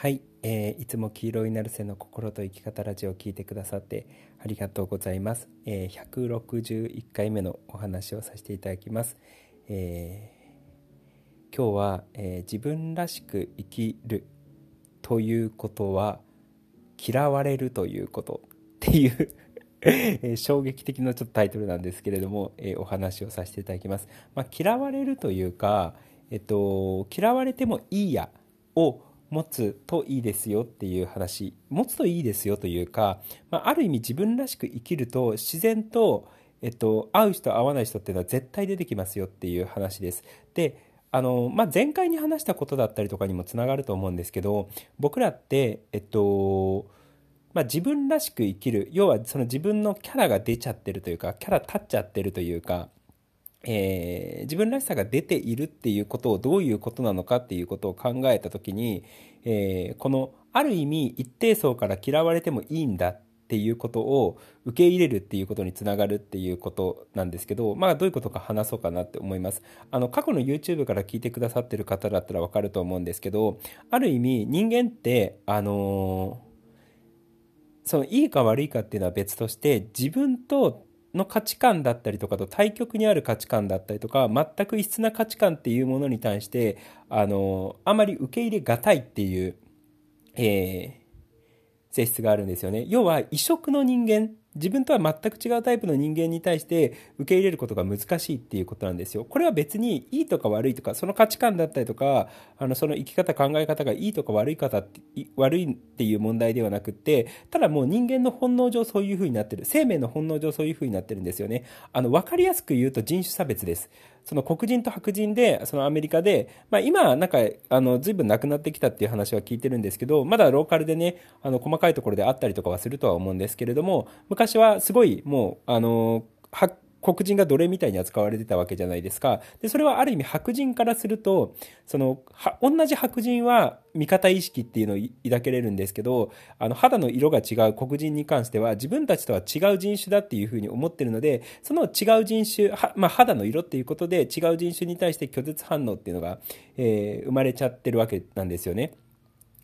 はい、えー、いつも黄色いナルセの心と生き方ラジオを聞いてくださってありがとうございます。えー、161回目のお話をさせていただきます。えー、今日は、えー、自分らしく生きるということは嫌われるということっていう え衝撃的なちょっとタイトルなんですけれども、えお話をさせていただきます。まあ、嫌われるというか、えっと、嫌われてもいいやを持つといいですよっていう話持つといいですよというか、まあ、ある意味自分らしく生きると自然と、えっと、会う人会わない人っていうのは絶対出てきますよっていう話です。であの、まあ、前回に話したことだったりとかにもつながると思うんですけど僕らってえっとまあ、自分らしく生きる要はその自分のキャラが出ちゃってるというかキャラ立っちゃってるというかえー、自分らしさが出ているっていうことをどういうことなのかっていうことを考えた時に、えー、このある意味一定層から嫌われてもいいんだっていうことを受け入れるっていうことにつながるっていうことなんですけど、まあどういうことか話そうかなって思います。あの過去の YouTube から聞いてくださってる方だったらわかると思うんですけど、ある意味人間ってあのー、そのいいか悪いかっていうのは別として自分との価値観だったりとかと対極にある価値観だったりとか全く異質な価値観っていうものに対してあのあまり受け入れがたいっていう、えー、性質があるんですよね。要は異色の人間自分とは全く違うタイプの人間に対して受け入れることが難しいっていうことなんですよ。これは別にいいとか悪いとか、その価値観だったりとか、あの、その生き方、考え方がいいとか悪い方って、悪いっていう問題ではなくって、ただもう人間の本能上そういう風になってる。生命の本能上そういう風になってるんですよね。あの、わかりやすく言うと人種差別です。その黒人と白人で、そのアメリカで、まあ今、なんか、あの、随分なくなってきたっていう話は聞いてるんですけど、まだローカルでね、あの、細かいところであったりとかはするとは思うんですけれども、昔はすごい、もう、あの、黒人が奴隷みたいに扱われてたわけじゃないですか。で、それはある意味白人からすると、その、同じ白人は味方意識っていうのを抱けれるんですけど、あの、肌の色が違う黒人に関しては自分たちとは違う人種だっていうふうに思ってるので、その違う人種、まあ、肌の色っていうことで違う人種に対して拒絶反応っていうのが、えー、生まれちゃってるわけなんですよね。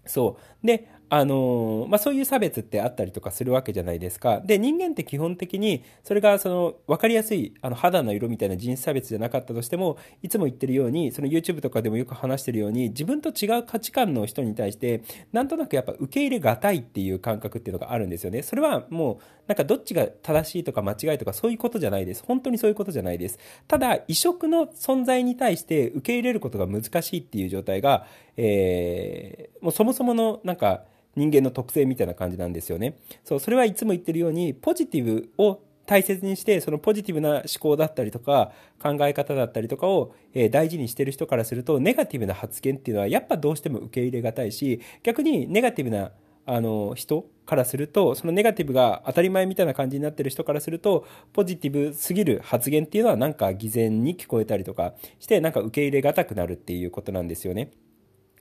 そう。で、あのまあ、そういう差別ってあったりとかするわけじゃないですか。で、人間って基本的に、それがその、分かりやすい、あの、肌の色みたいな人種差別じゃなかったとしても、いつも言ってるように、その YouTube とかでもよく話してるように、自分と違う価値観の人に対して、なんとなくやっぱ受け入れがたいっていう感覚っていうのがあるんですよね。それはもう、なんかどっちが正しいとか間違いとかそういうことじゃないです。本当にそういうことじゃないです。ただ、異色の存在に対して受け入れることが難しいっていう状態が、えー、もうそもそものなんか、人間の特性みたいな感じなんですよね。そう、それはいつも言ってるように、ポジティブを大切にして、そのポジティブな思考だったりとか、考え方だったりとかを、え大事にしてる人からすると、ネガティブな発言っていうのは、やっぱどうしても受け入れがたいし、逆にネガティブなあの人からすると、そのネガティブが当たり前みたいな感じになってる人からすると、ポジティブすぎる発言っていうのはなんか偽善に聞こえたりとかして、なんか受け入れがたくなるっていうことなんですよね。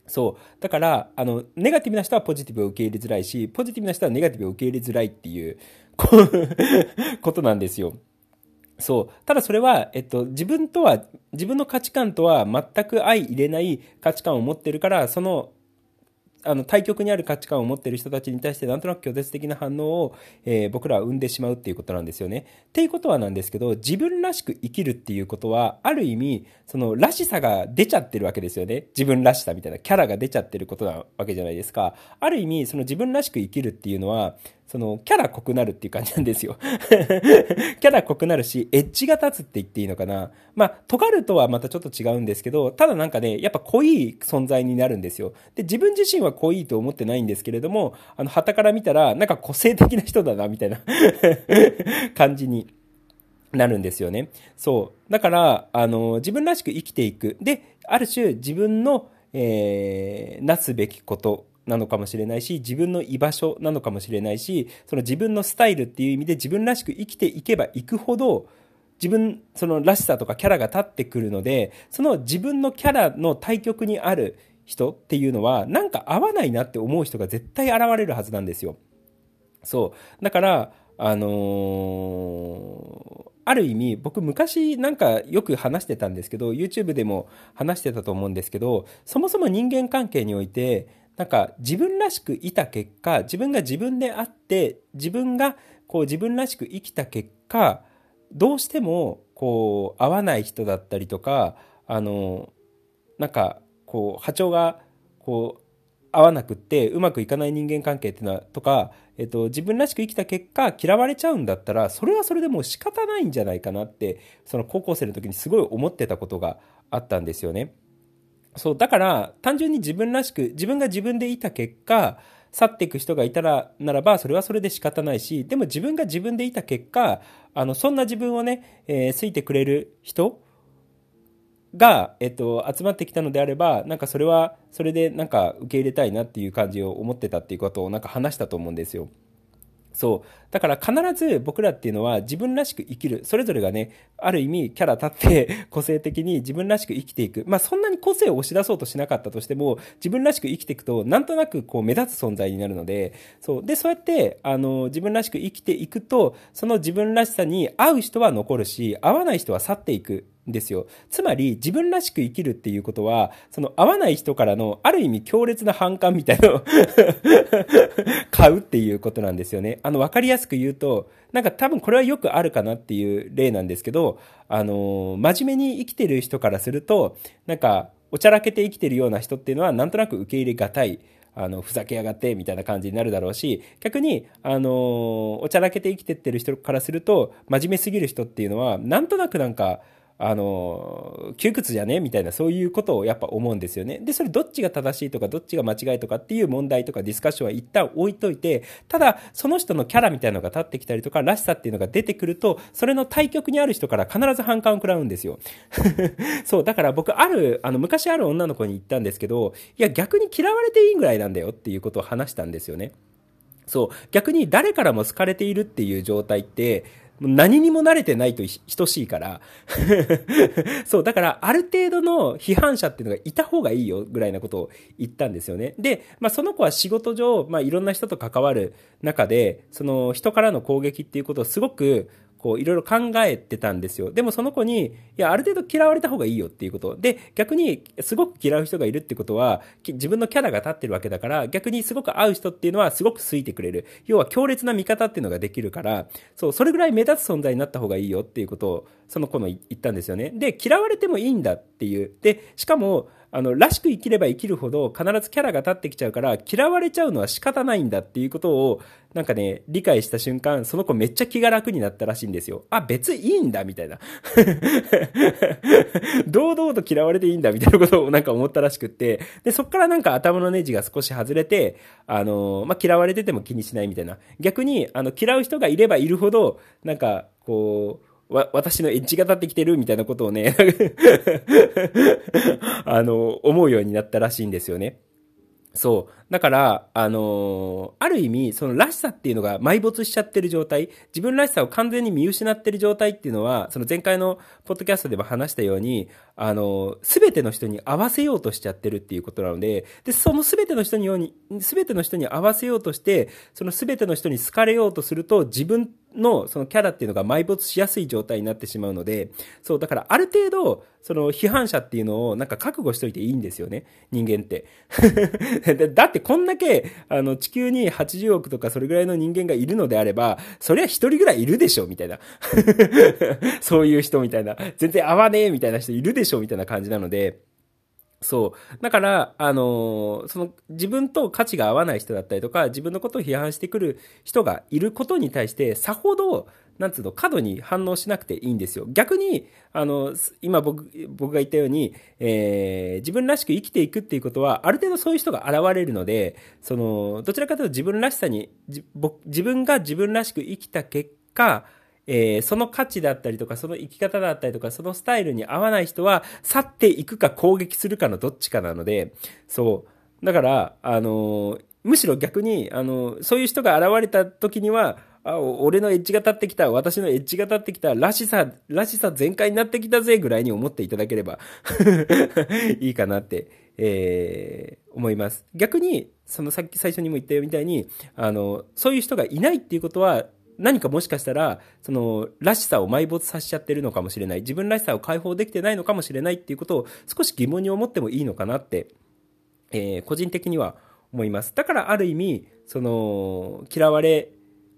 そう。だから、あの、ネガティブな人はポジティブを受け入れづらいし、ポジティブな人はネガティブを受け入れづらいっていう こことなんですよ。そう。ただそれは、えっと、自分とは、自分の価値観とは全く相入れない価値観を持ってるから、そのあの対極にある価値観を持っている人たちに対してなんとなく拒絶的な反応を、えー、僕らは生んでしまうっていうことなんですよね。っていうことはなんですけど自分らしく生きるっていうことはある意味そのらしさが出ちゃってるわけですよね。自分らしさみたいなキャラが出ちゃってることなわけじゃないですか。ある意味その自分らしく生きるっていうのはその、キャラ濃くなるっていう感じなんですよ。キャラ濃くなるし、エッジが立つって言っていいのかな。まあ、尖るとはまたちょっと違うんですけど、ただなんかね、やっぱ濃い存在になるんですよ。で、自分自身は濃いと思ってないんですけれども、あの、旗から見たら、なんか個性的な人だな、みたいな 感じに。なるんですよね。そう。だから、あの、自分らしく生きていく。で、ある種自分の、えー、なすべきことなのかもしれないし、自分の居場所なのかもしれないし、その自分のスタイルっていう意味で自分らしく生きていけばいくほど、自分、そのらしさとかキャラが立ってくるので、その自分のキャラの対極にある人っていうのは、なんか合わないなって思う人が絶対現れるはずなんですよ。そう。だから、あのー、ある意味、僕昔なんかよく話してたんですけど、YouTube でも話してたと思うんですけど、そもそも人間関係において、なんか自分らしくいた結果、自分が自分であって、自分がこう自分らしく生きた結果、どうしてもこう合わない人だったりとか、あの、なんかこう波長がこう合わなくってうまくいかない人間関係っていうのはとか、えっと、自分らしく生きた結果嫌われちゃうんだったらそれはそれでもう仕方ないんじゃないかなってその高校生の時にすごい思ってたことがあったんですよね。そう、だから単純に自分らしく、自分が自分でいた結果、去っていく人がいたら、ならば、それはそれで仕方ないし、でも自分が自分でいた結果、あの、そんな自分をね、えー、好いてくれる人が、えっと、集まってきたのであれば、なんかそれは、それでなんか受け入れたいなっていう感じを思ってたっていうことをなんか話したと思うんですよ。そう。だから必ず僕らっていうのは自分らしく生きる。それぞれがね、ある意味キャラ立って 個性的に自分らしく生きていく。まあそんなに個性を押し出そうとしなかったとしても、自分らしく生きていくと、なんとなくこう目立つ存在になるので、そう。で、そうやって、あの、自分らしく生きていくと、その自分らしさに合う人は残るし、合わない人は去っていく。ですよ。つまり、自分らしく生きるっていうことは、その合わない人からの、ある意味強烈な反感みたいなのを 買うっていうことなんですよね。あの、わかりやすく言うと、なんか多分これはよくあるかなっていう例なんですけど、あの、真面目に生きてる人からすると、なんか、おちゃらけて生きてるような人っていうのは、なんとなく受け入れがたい。あの、ふざけやがって、みたいな感じになるだろうし、逆に、あの、おちゃらけて生きてってる人からすると、真面目すぎる人っていうのは、なんとなくなんか、あの、窮屈じゃね？みたいな、そういうことをやっぱ思うんですよね。で、それどっちが正しいとか、どっちが間違いとかっていう問題とかディスカッションは一旦置いといて、ただ、その人のキャラみたいなのが立ってきたりとか、らしさっていうのが出てくると、それの対極にある人から必ず反感を食らうんですよ。そう、だから僕、ある、あの、昔ある女の子に言ったんですけど、いや、逆に嫌われていいぐらいなんだよっていうことを話したんですよね。そう、逆に誰からも好かれているっていう状態って、もう何にも慣れてないと等しいから そう、だからある程度の批判者っていうのがいた方がいいよぐらいなことを言ったんですよね。で、まあその子は仕事上、まあいろんな人と関わる中で、その人からの攻撃っていうことをすごくこう、いろいろ考えてたんですよ。でもその子に、いや、ある程度嫌われた方がいいよっていうこと。で、逆に、すごく嫌う人がいるってことは、自分のキャラが立ってるわけだから、逆にすごく合う人っていうのはすごく好いてくれる。要は強烈な味方っていうのができるから、そう、それぐらい目立つ存在になった方がいいよっていうことを、その子の言ったんですよね。で、嫌われてもいいんだっていう。で、しかも、あの、らしく生きれば生きるほど必ずキャラが立ってきちゃうから、嫌われちゃうのは仕方ないんだっていうことを、なんかね、理解した瞬間、その子めっちゃ気が楽になったらしいんですよ。あ、別いいんだみたいな。堂々と嫌われていいんだみたいなことをなんか思ったらしくって、で、そっからなんか頭のネジが少し外れて、あの、まあ、嫌われてても気にしないみたいな。逆に、あの、嫌う人がいればいるほど、なんか、こう、わ、私のエッジが立ってきてるみたいなことをね あの、思うようになったらしいんですよね。そう。だから、あのー、ある意味、そのらしさっていうのが埋没しちゃってる状態、自分らしさを完全に見失ってる状態っていうのは、その前回のポッドキャストでも話したように、あのす、べての人に合わせようとしちゃってるっていうことなので、で、そのすべての人にように、すべての人に合わせようとして、そのすべての人に好かれようとすると、自分のそのキャラっていうのが埋没しやすい状態になってしまうので、そう、だからある程度、その批判者っていうのをなんか覚悟しといていいんですよね、人間って。だってこんだけ、あの、地球に80億とかそれぐらいの人間がいるのであれば、そりゃ一人ぐらいいるでしょ、みたいな。そういう人みたいな。全然合わねえ、みたいな人いるでしょ、みたいな感じなので、そう。だから、あのー、その、自分と価値が合わない人だったりとか、自分のことを批判してくる人がいることに対して、さほど、なんつうの、過度に反応しなくていいんですよ。逆に、あの、今僕、僕が言ったように、えー、自分らしく生きていくっていうことは、ある程度そういう人が現れるので、その、どちらかというと自分らしさに、自分が自分らしく生きた結果、えー、その価値だったりとか、その生き方だったりとか、そのスタイルに合わない人は、去っていくか攻撃するかのどっちかなので、そう。だから、あのー、むしろ逆に、あのー、そういう人が現れた時には、あ、俺のエッジが立ってきた、私のエッジが立ってきた、らしさ、らしさ全開になってきたぜ、ぐらいに思っていただければ いいかなって、えー、思います。逆に、そのさっき最初にも言ったみたいに、あの、そういう人がいないっていうことは、何かもしかしたら、その、らしさを埋没させちゃってるのかもしれない。自分らしさを解放できてないのかもしれないっていうことを少し疑問に思ってもいいのかなって、えー、個人的には思います。だからある意味、その、嫌われ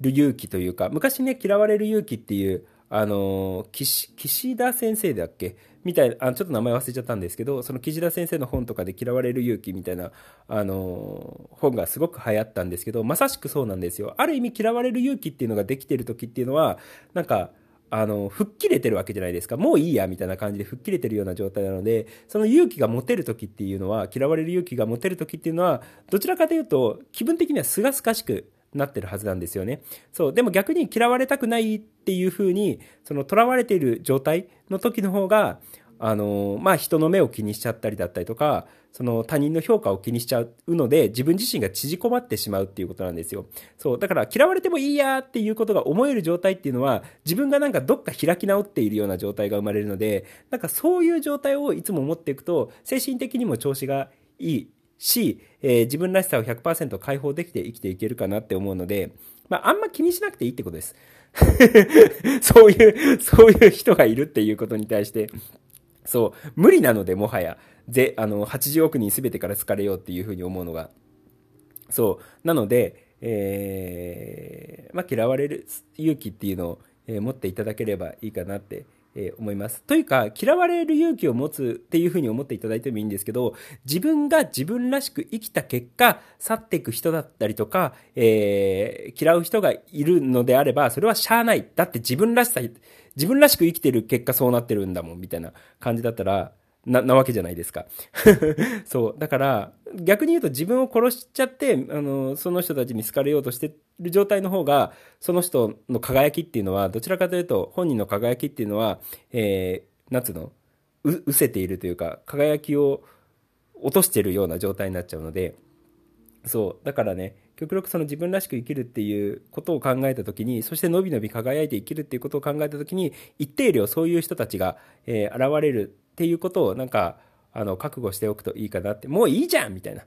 る勇気というか、昔ね、嫌われる勇気っていう、あの岸、岸田先生だっけ？みたいな、あちょっと名前忘れちゃったんですけど、その岸田先生の本とかで嫌われる勇気みたいな、あの本がすごく流行ったんですけど、まさしくそうなんですよ。ある意味嫌われる勇気っていうのができてる時っていうのは、なんか、あの、吹っ切れてるわけじゃないですか。もういいや、みたいな感じで吹っ切れてるような状態なので、その勇気が持てる時っていうのは、嫌われる勇気が持てる時っていうのは、どちらかというと、気分的にはすがすかしくなってるはずなんですよね。そう。でも逆に嫌われたくないっていう風に、その囚われている状態の時の方が、あの、まあ、人の目を気にしちゃったりだったりとか、その他人の評価を気にしちゃうので、自分自身が縮こまってしまうっていうことなんですよ。そう。だから嫌われてもいいやっていうことが思える状態っていうのは、自分がなんかどっか開き直っているような状態が生まれるので、なんかそういう状態をいつも持っていくと、精神的にも調子がいいし、えー、自分らしさを100%解放できて生きていけるかなって思うので、まあ、あんま気にしなくていいってことです。そういう、そういう人がいるっていうことに対して、そう、無理なので、もはや、ぜ、あの、80億人全てから好かれようっていうふうに思うのが。そう、なので、えー、まあ、嫌われる勇気っていうのを、えー、持っていただければいいかなってえ思います。というか、嫌われる勇気を持つっていうふうに思っていただいてもいいんですけど、自分が自分らしく生きた結果、去っていく人だったりとか、えー、嫌う人がいるのであれば、それはしゃあない。だって自分らしさ、自分らしく生きてる結果そうなってるんだもん、みたいな感じだったら、な、なわけじゃないですか。そう。だから、逆に言うと自分を殺しちゃって、あの、その人たちに好かれようとしてる状態の方が、その人の輝きっていうのは、どちらかというと、本人の輝きっていうのは、えー、なんつうの？う、失せているというか、輝きを落としてるような状態になっちゃうので、そう。だからね、極力その自分らしく生きるっていうことを考えたときに、そしてのびのび輝いて生きるっていうことを考えたときに、一定量そういう人たちが、えー、現れるっていうことをなんか、あの、覚悟しておくといいかなって、もういいじゃんみたいな。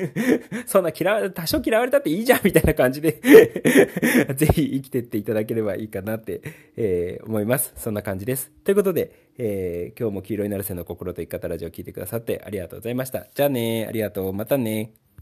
そんな嫌われ、多少嫌われたっていいじゃんみたいな感じで ぜひ生きてっていただければいいかなって、えー、思います。そんな感じです。ということで、えー、今日も黄色いなるせの心と生き方ラジオを聞いてくださってありがとうございました。じゃあねありがとう。またね